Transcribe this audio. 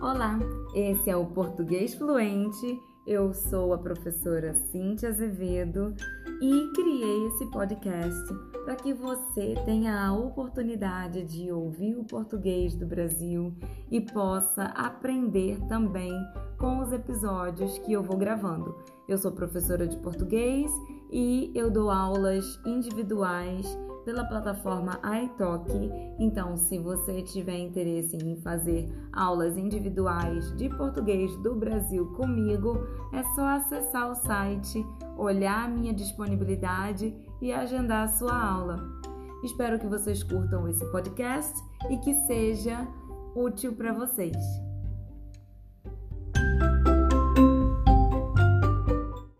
Olá, esse é o Português Fluente. Eu sou a professora Cíntia Azevedo e criei esse podcast para que você tenha a oportunidade de ouvir o português do Brasil e possa aprender também com os episódios que eu vou gravando. Eu sou professora de português e eu dou aulas individuais pela plataforma iTalk. Então, se você tiver interesse em fazer aulas individuais de português do Brasil comigo, é só acessar o site, olhar a minha disponibilidade e agendar a sua aula. Espero que vocês curtam esse podcast e que seja útil para vocês.